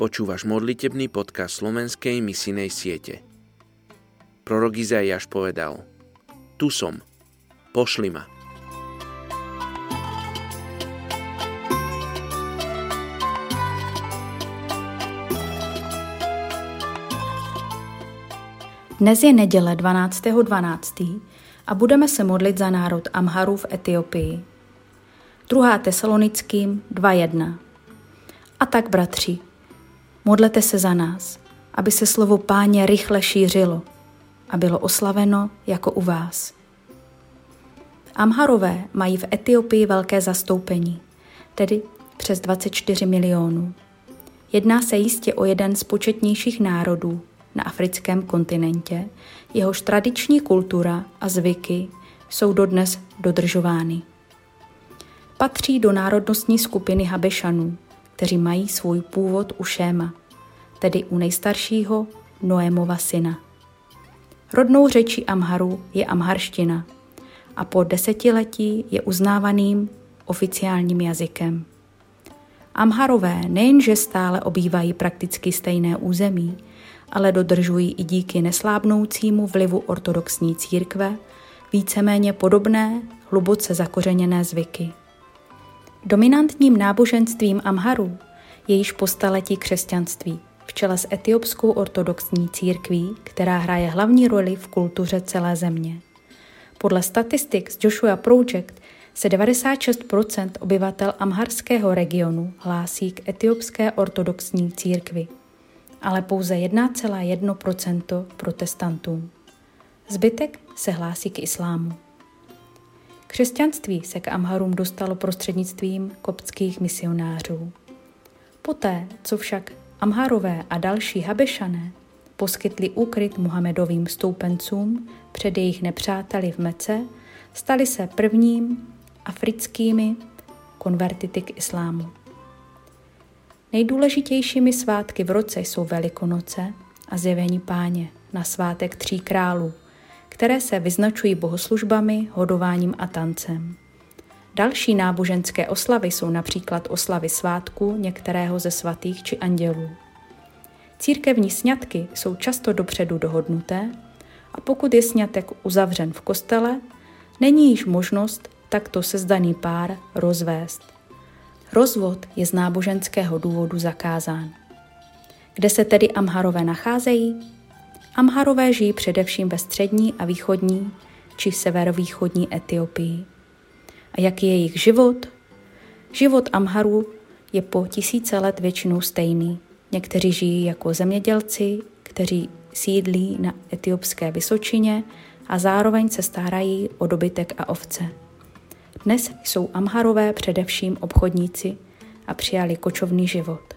Počúvaš modlitebný podcast slovenskej misijnej siete. Prorok Izaiáš povedal Tu som, pošli ma. Dnes je neděle 12.12. 12. a budeme se modlit za národ Amharu v Etiopii. 2. Tesalonickým 2.1. A tak, bratři, modlete se za nás, aby se slovo páně rychle šířilo a bylo oslaveno jako u vás. Amharové mají v Etiopii velké zastoupení, tedy přes 24 milionů. Jedná se jistě o jeden z početnějších národů na africkém kontinentě, jehož tradiční kultura a zvyky jsou dodnes dodržovány. Patří do národnostní skupiny Habešanů, kteří mají svůj původ u Šéma, tedy u nejstaršího Noémova syna. Rodnou řečí Amharu je amharština a po desetiletí je uznávaným oficiálním jazykem. Amharové nejenže stále obývají prakticky stejné území, ale dodržují i díky neslábnoucímu vlivu ortodoxní církve víceméně podobné, hluboce zakořeněné zvyky. Dominantním náboženstvím Amharu je již po staletí křesťanství, v čele s etiopskou ortodoxní církví, která hraje hlavní roli v kultuře celé země. Podle statistik z Joshua Project se 96 obyvatel amharského regionu hlásí k etiopské ortodoxní církvi, ale pouze 1,1% protestantům. Zbytek se hlásí k islámu. Křesťanství se k Amharům dostalo prostřednictvím koptských misionářů. Poté, co však Amharové a další Habešané poskytli úkryt Muhamedovým stoupencům před jejich nepřáteli v Mece, stali se prvním africkými konvertity k islámu. Nejdůležitějšími svátky v roce jsou Velikonoce a zjevení páně na svátek tří králů, které se vyznačují bohoslužbami, hodováním a tancem. Další náboženské oslavy jsou například oslavy svátku některého ze svatých či andělů. Církevní sňatky jsou často dopředu dohodnuté a pokud je sňatek uzavřen v kostele, není již možnost takto sezdaný pár rozvést. Rozvod je z náboženského důvodu zakázán. Kde se tedy Amharové nacházejí? Amharové žijí především ve střední a východní či severovýchodní Etiopii. A jaký je jejich život? Život Amharů je po tisíce let většinou stejný. Někteří žijí jako zemědělci, kteří sídlí na etiopské Vysočině a zároveň se starají o dobytek a ovce. Dnes jsou Amharové především obchodníci a přijali kočovný život.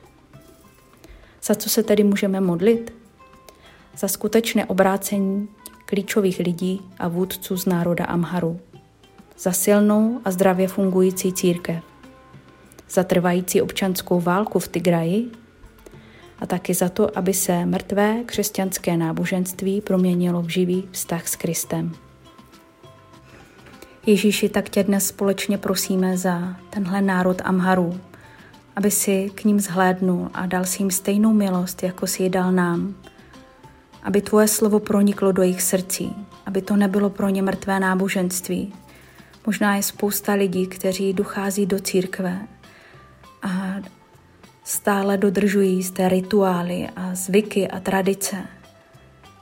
Za co se tedy můžeme modlit? Za skutečné obrácení klíčových lidí a vůdců z národa Amharu. Za silnou a zdravě fungující církev. Za trvající občanskou válku v Tigraji a taky za to, aby se mrtvé křesťanské náboženství proměnilo v živý vztah s Kristem. Ježíši, tak tě dnes společně prosíme za tenhle národ Amharu, aby si k ním zhlédnul a dal si jim stejnou milost, jako si ji dal nám. Aby tvoje slovo proniklo do jejich srdcí, aby to nebylo pro ně mrtvé náboženství. Možná je spousta lidí, kteří dochází do církve a stále dodržují jisté rituály a zvyky a tradice,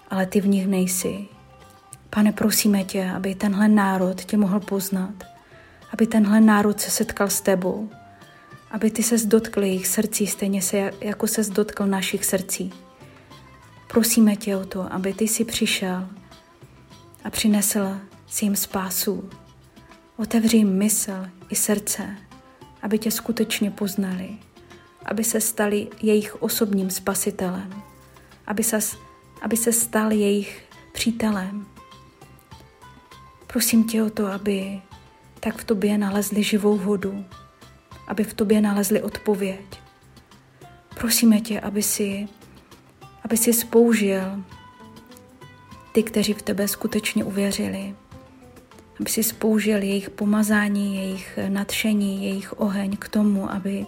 ale ty v nich nejsi. Pane, prosíme tě, aby tenhle národ tě mohl poznat, aby tenhle národ se setkal s tebou, aby ty se dotkl jejich srdcí stejně se, jako se dotkl našich srdcí. Prosíme tě o to, aby ty si přišel a přinesl si jim spásu. Otevři mysl i srdce, aby tě skutečně poznali, aby se stali jejich osobním spasitelem, aby se, aby se stal jejich přítelem, Prosím tě o to, aby tak v tobě nalezli živou vodu, aby v tobě nalezli odpověď. Prosíme tě, aby si, aby si spoužil ty, kteří v tebe skutečně uvěřili, aby si spoužil jejich pomazání, jejich nadšení, jejich oheň k tomu, aby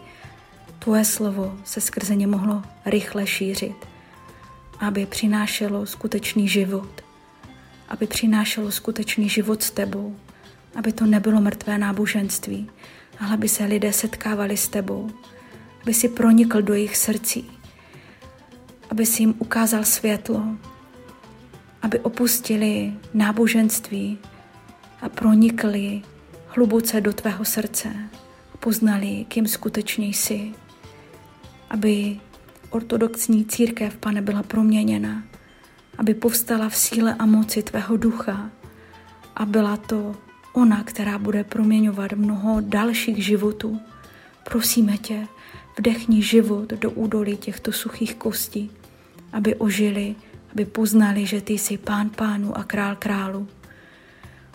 tvoje slovo se skrze ně mohlo rychle šířit, aby přinášelo skutečný život, aby přinášelo skutečný život s tebou, aby to nebylo mrtvé náboženství, ale aby se lidé setkávali s tebou, aby si pronikl do jejich srdcí, aby si jim ukázal světlo, aby opustili náboženství a pronikli hluboce do tvého srdce a poznali, kým skutečně jsi. Aby ortodoxní církev, pane, byla proměněna, aby povstala v síle a moci tvého ducha a byla to ona, která bude proměňovat mnoho dalších životů. Prosíme tě, vdechni život do údolí těchto suchých kostí, aby ožili, aby poznali, že ty jsi pán pánu a král králu.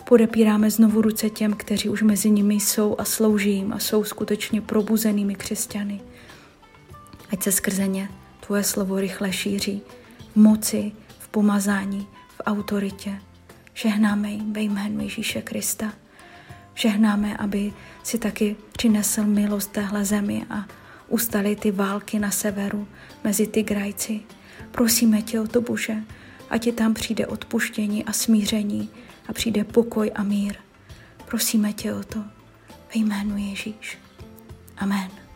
Podepíráme znovu ruce těm, kteří už mezi nimi jsou a slouží jim a jsou skutečně probuzenými křesťany. Ať se skrze ně tvoje slovo rychle šíří v moci, v pomazání, v autoritě. Žehnáme jim ve jménu Ježíše Krista. Žehnáme, aby si taky přinesl milost téhle zemi a ustali ty války na severu mezi ty grajci. Prosíme tě o to, Bože, ať ti tam přijde odpuštění a smíření a přijde pokoj a mír. Prosíme tě o to ve jménu Ježíš. Amen.